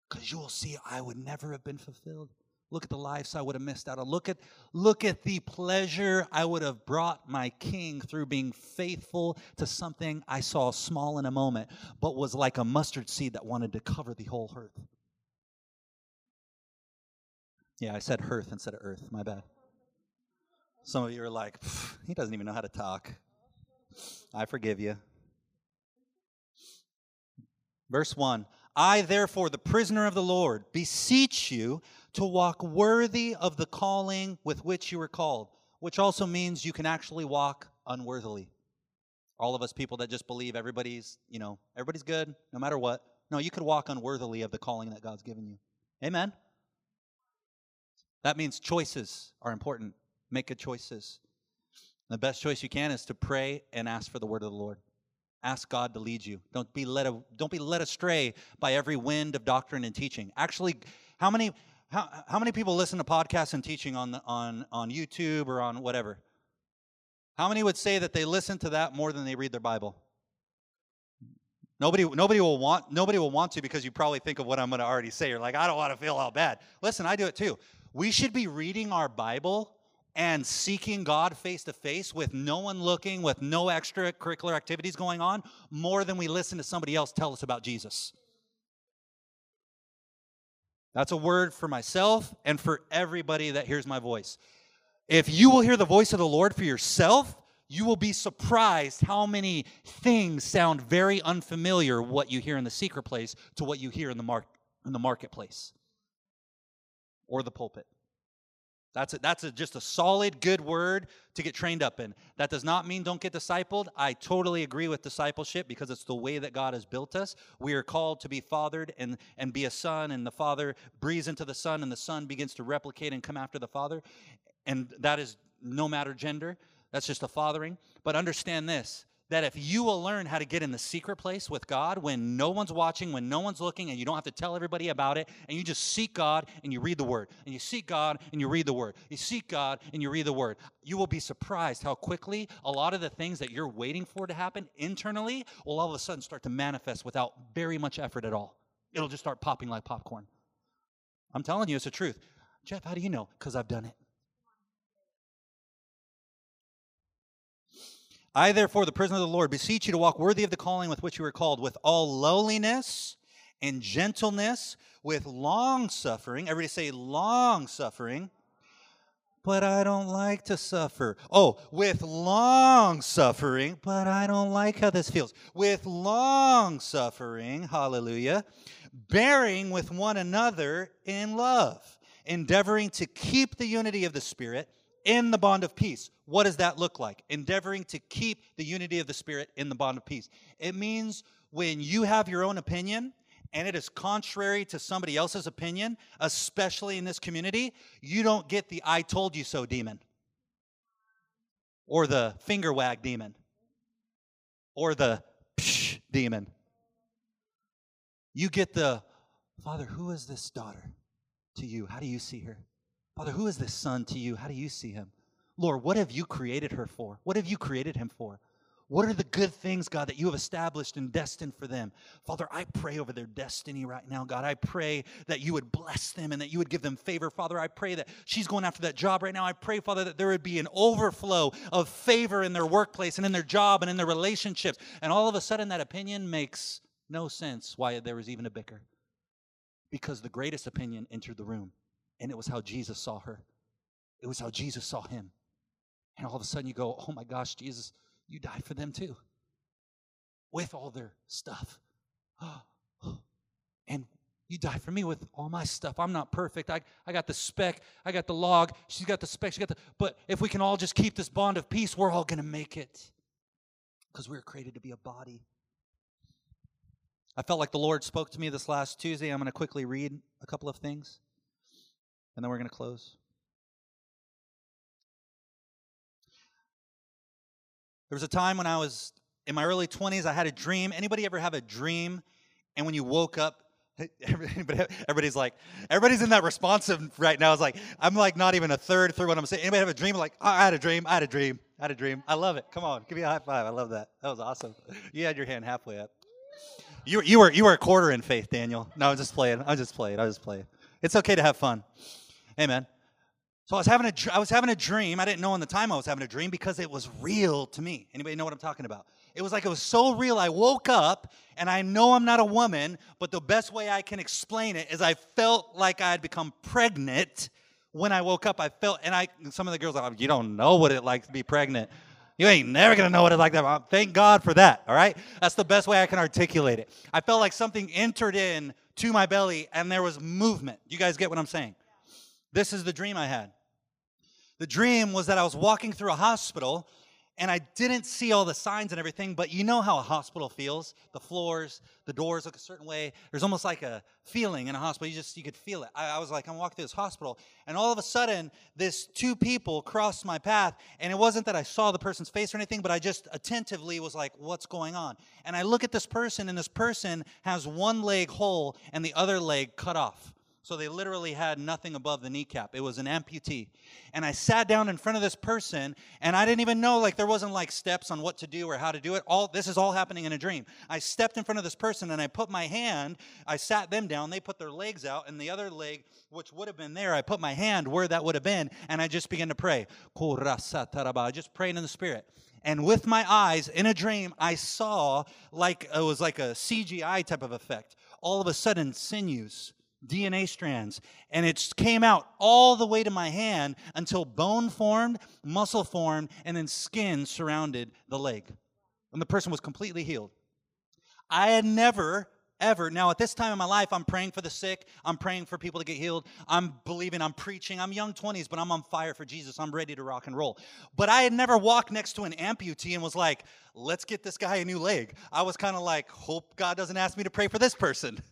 Because you will see, I would never have been fulfilled. Look at the lives I would have missed out on. Look at, look at the pleasure I would have brought my king through being faithful to something I saw small in a moment, but was like a mustard seed that wanted to cover the whole earth. Yeah, I said hearth instead of earth. My bad. Some of you are like, he doesn't even know how to talk. I forgive you. Verse 1 I, therefore, the prisoner of the Lord, beseech you to walk worthy of the calling with which you were called, which also means you can actually walk unworthily. All of us people that just believe everybody's, you know, everybody's good no matter what. No, you could walk unworthily of the calling that God's given you. Amen. That means choices are important. Make good choices. The best choice you can is to pray and ask for the word of the Lord. Ask God to lead you. Don't be led don't be led astray by every wind of doctrine and teaching. Actually, how many how, how many people listen to podcasts and teaching on, the, on, on YouTube or on whatever? How many would say that they listen to that more than they read their Bible? Nobody, nobody will want nobody will want to because you probably think of what I'm going to already say. You're like, I don't want to feel all bad. Listen, I do it too. We should be reading our Bible and seeking God face to face with no one looking, with no extracurricular activities going on, more than we listen to somebody else tell us about Jesus. That's a word for myself and for everybody that hears my voice. If you will hear the voice of the Lord for yourself, you will be surprised how many things sound very unfamiliar what you hear in the secret place to what you hear in the, mar- in the marketplace or the pulpit. That's, a, that's a, just a solid, good word to get trained up in. That does not mean don't get discipled. I totally agree with discipleship because it's the way that God has built us. We are called to be fathered and, and be a son, and the father breathes into the son, and the son begins to replicate and come after the father. And that is no matter gender, that's just a fathering. But understand this that if you will learn how to get in the secret place with God when no one's watching, when no one's looking, and you don't have to tell everybody about it, and you just seek God and you read the Word, and you seek God and you read the Word, you seek God and you read the Word, you will be surprised how quickly a lot of the things that you're waiting for to happen internally will all of a sudden start to manifest without very much effort at all. It'll just start popping like popcorn. I'm telling you, it's the truth. Jeff, how do you know? Because I've done it. I, therefore, the prisoner of the Lord, beseech you to walk worthy of the calling with which you were called, with all lowliness and gentleness, with long suffering. Everybody say long suffering. But I don't like to suffer. Oh, with long suffering, but I don't like how this feels. With long suffering, hallelujah, bearing with one another in love, endeavoring to keep the unity of the Spirit in the bond of peace. What does that look like? Endeavoring to keep the unity of the Spirit in the bond of peace. It means when you have your own opinion and it is contrary to somebody else's opinion, especially in this community, you don't get the I told you so demon or the finger wag demon or the psh demon. You get the Father, who is this daughter to you? How do you see her? Father, who is this son to you? How do you see him? Lord, what have you created her for? What have you created him for? What are the good things, God, that you have established and destined for them? Father, I pray over their destiny right now, God. I pray that you would bless them and that you would give them favor. Father, I pray that she's going after that job right now. I pray, Father, that there would be an overflow of favor in their workplace and in their job and in their relationships. And all of a sudden, that opinion makes no sense why there was even a bicker. Because the greatest opinion entered the room and it was how Jesus saw her. It was how Jesus saw him. And all of a sudden you go, oh my gosh, Jesus, you died for them too. With all their stuff. And you died for me with all my stuff. I'm not perfect. I, I got the speck. I got the log. She's got the speck. She got the. But if we can all just keep this bond of peace, we're all going to make it. Because we were created to be a body. I felt like the Lord spoke to me this last Tuesday. I'm going to quickly read a couple of things and then we're going to close. There was a time when I was in my early 20s, I had a dream. Anybody ever have a dream and when you woke up, everybody's like, everybody's in that responsive right now. It's like, I'm like not even a third through what I'm saying. Anybody have a dream? Like, I had a dream. I had a dream. I had a dream. I love it. Come on, give me a high five. I love that. That was awesome. You had your hand halfway up. You, you were you were a quarter in faith, Daniel. No, I'm just playing. I'm just playing. I was just playing. It's okay to have fun. Amen. So I was having a I was having a dream. I didn't know in the time I was having a dream because it was real to me. Anybody know what I'm talking about? It was like it was so real. I woke up and I know I'm not a woman, but the best way I can explain it is I felt like I had become pregnant when I woke up. I felt and I some of the girls are like, you don't know what it like to be pregnant. You ain't never gonna know what it's like that. Uh, thank God for that. All right, that's the best way I can articulate it. I felt like something entered in to my belly and there was movement. You guys get what I'm saying? This is the dream I had. The dream was that I was walking through a hospital and I didn't see all the signs and everything, but you know how a hospital feels. The floors, the doors look a certain way. There's almost like a feeling in a hospital. You just you could feel it. I, I was like, I'm walking through this hospital, and all of a sudden, this two people crossed my path, and it wasn't that I saw the person's face or anything, but I just attentively was like, what's going on? And I look at this person, and this person has one leg whole and the other leg cut off. So they literally had nothing above the kneecap. It was an amputee. And I sat down in front of this person and I didn't even know like there wasn't like steps on what to do or how to do it. All this is all happening in a dream. I stepped in front of this person and I put my hand, I sat them down, they put their legs out and the other leg which would have been there, I put my hand where that would have been and I just began to pray. I just praying in the spirit and with my eyes in a dream i saw like it was like a cgi type of effect all of a sudden sinews DNA strands, and it came out all the way to my hand until bone formed, muscle formed, and then skin surrounded the leg. And the person was completely healed. I had never, ever, now at this time in my life, I'm praying for the sick, I'm praying for people to get healed, I'm believing, I'm preaching, I'm young 20s, but I'm on fire for Jesus, I'm ready to rock and roll. But I had never walked next to an amputee and was like, let's get this guy a new leg. I was kind of like, hope God doesn't ask me to pray for this person.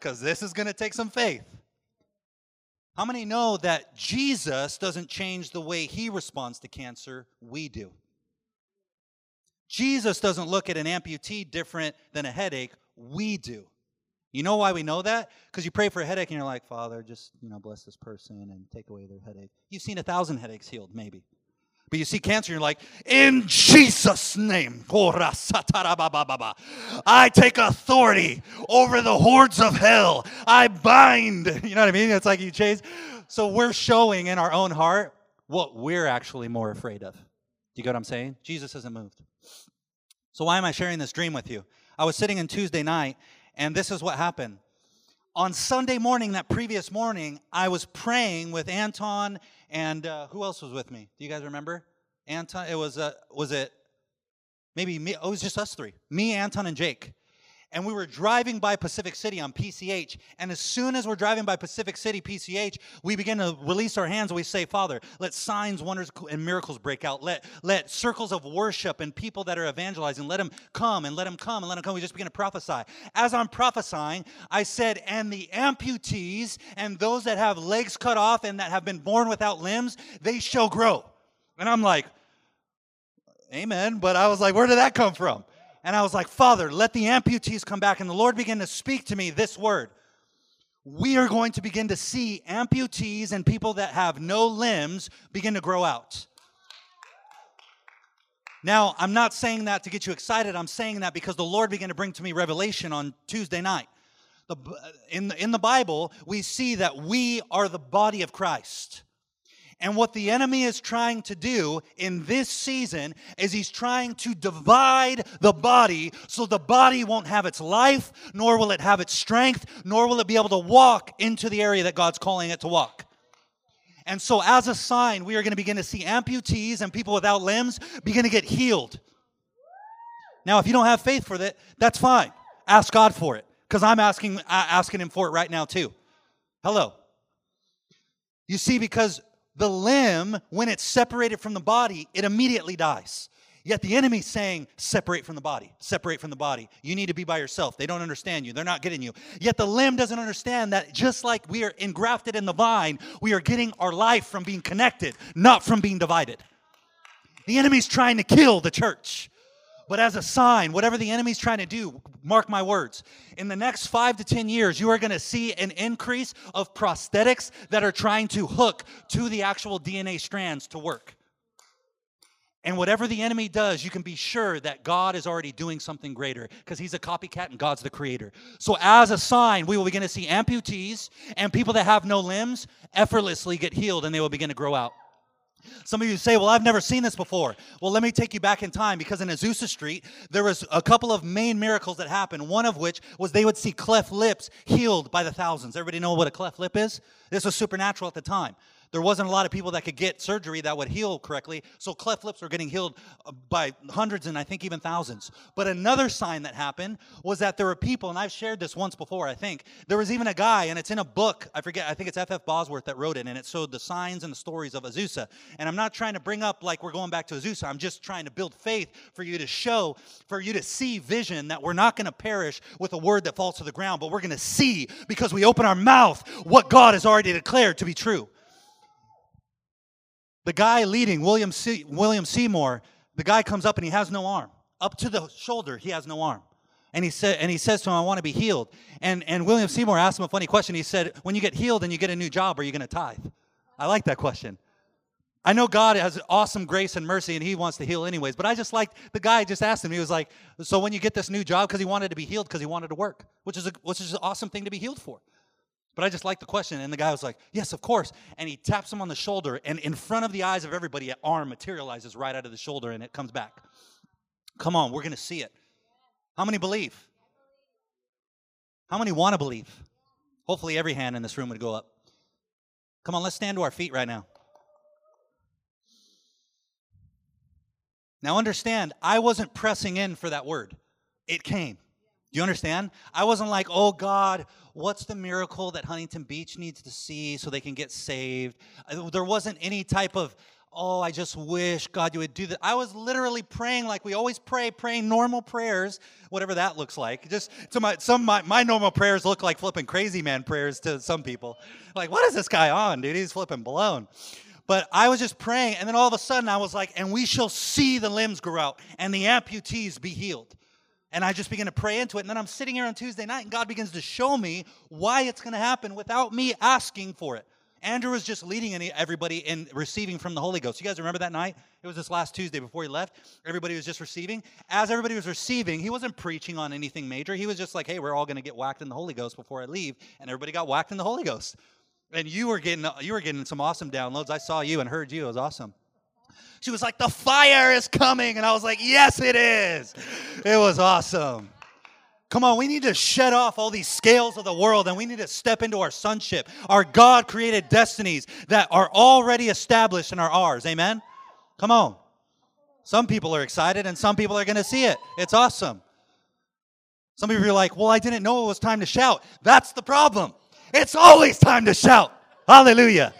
because this is going to take some faith. How many know that Jesus doesn't change the way he responds to cancer? We do. Jesus doesn't look at an amputee different than a headache. We do. You know why we know that? Because you pray for a headache and you're like, Father, just you know, bless this person and take away their headache. You've seen a thousand headaches healed, maybe. But you see cancer, you're like, in Jesus' name, I take authority over the hordes of hell. I bind. You know what I mean? It's like you chase. So we're showing in our own heart what we're actually more afraid of. Do you get what I'm saying? Jesus hasn't moved. So why am I sharing this dream with you? I was sitting in Tuesday night, and this is what happened. On Sunday morning, that previous morning, I was praying with Anton and uh, who else was with me? Do you guys remember? Anton. It was uh, was it maybe me? Oh, it was just us three. Me, Anton, and Jake and we were driving by Pacific City on PCH. And as soon as we're driving by Pacific City, PCH, we begin to release our hands and we say, Father, let signs, wonders, and miracles break out. Let, let circles of worship and people that are evangelizing, let them come and let them come and let them come. We just begin to prophesy. As I'm prophesying, I said, and the amputees and those that have legs cut off and that have been born without limbs, they shall grow. And I'm like, Amen. But I was like, where did that come from? And I was like, Father, let the amputees come back. And the Lord began to speak to me this word. We are going to begin to see amputees and people that have no limbs begin to grow out. Now, I'm not saying that to get you excited. I'm saying that because the Lord began to bring to me revelation on Tuesday night. The, in, in the Bible, we see that we are the body of Christ. And what the enemy is trying to do in this season is he's trying to divide the body so the body won't have its life, nor will it have its strength, nor will it be able to walk into the area that God's calling it to walk. And so, as a sign, we are going to begin to see amputees and people without limbs begin to get healed. Now, if you don't have faith for that, that's fine. Ask God for it, because I'm asking, asking Him for it right now, too. Hello. You see, because the limb, when it's separated from the body, it immediately dies. Yet the enemy's saying, separate from the body, separate from the body. You need to be by yourself. They don't understand you, they're not getting you. Yet the limb doesn't understand that just like we are engrafted in the vine, we are getting our life from being connected, not from being divided. The enemy's trying to kill the church. But as a sign, whatever the enemy's trying to do, mark my words, in the next five to 10 years, you are going to see an increase of prosthetics that are trying to hook to the actual DNA strands to work. And whatever the enemy does, you can be sure that God is already doing something greater because he's a copycat and God's the creator. So, as a sign, we will begin to see amputees and people that have no limbs effortlessly get healed and they will begin to grow out. Some of you say, Well, I've never seen this before. Well, let me take you back in time because in Azusa Street, there was a couple of main miracles that happened. One of which was they would see cleft lips healed by the thousands. Everybody know what a cleft lip is? This was supernatural at the time there wasn't a lot of people that could get surgery that would heal correctly. So cleft lips were getting healed uh, by hundreds and I think even thousands. But another sign that happened was that there were people, and I've shared this once before, I think. There was even a guy, and it's in a book. I forget, I think it's F.F. Bosworth that wrote it, and it showed the signs and the stories of Azusa. And I'm not trying to bring up like we're going back to Azusa. I'm just trying to build faith for you to show, for you to see vision that we're not going to perish with a word that falls to the ground, but we're going to see because we open our mouth what God has already declared to be true. The guy leading, William, C- William Seymour, the guy comes up and he has no arm. Up to the shoulder, he has no arm. And he, said, and he says to him, I want to be healed. And, and William Seymour asked him a funny question. He said, When you get healed and you get a new job, are you going to tithe? I like that question. I know God has awesome grace and mercy and he wants to heal anyways, but I just like the guy just asked him, he was like, So when you get this new job, because he wanted to be healed, because he wanted to work, which is, a, which is an awesome thing to be healed for. But I just like the question. And the guy was like, Yes, of course. And he taps him on the shoulder, and in front of the eyes of everybody, an arm materializes right out of the shoulder and it comes back. Come on, we're going to see it. How many believe? How many want to believe? Hopefully, every hand in this room would go up. Come on, let's stand to our feet right now. Now, understand, I wasn't pressing in for that word, it came. Do you understand? I wasn't like, oh God, what's the miracle that Huntington Beach needs to see so they can get saved? Uh, there wasn't any type of, oh, I just wish God you would do that. I was literally praying like we always pray, praying normal prayers, whatever that looks like. Just to my some my, my normal prayers look like flipping crazy man prayers to some people. Like, what is this guy on, dude? He's flipping blown. But I was just praying, and then all of a sudden I was like, and we shall see the limbs grow out and the amputees be healed. And I just began to pray into it. And then I'm sitting here on Tuesday night, and God begins to show me why it's going to happen without me asking for it. Andrew was just leading everybody in receiving from the Holy Ghost. You guys remember that night? It was this last Tuesday before he left. Everybody was just receiving. As everybody was receiving, he wasn't preaching on anything major. He was just like, hey, we're all going to get whacked in the Holy Ghost before I leave. And everybody got whacked in the Holy Ghost. And you were getting you were getting some awesome downloads. I saw you and heard you. It was awesome. She was like, "The fire is coming," and I was like, "Yes, it is." It was awesome. Come on, we need to shed off all these scales of the world and we need to step into our sonship, our God created destinies that are already established and are ours. Amen? Come on. Some people are excited and some people are going to see it. It's awesome. Some of you are like, well, I didn't know it was time to shout. That's the problem. It's always time to shout. Hallelujah.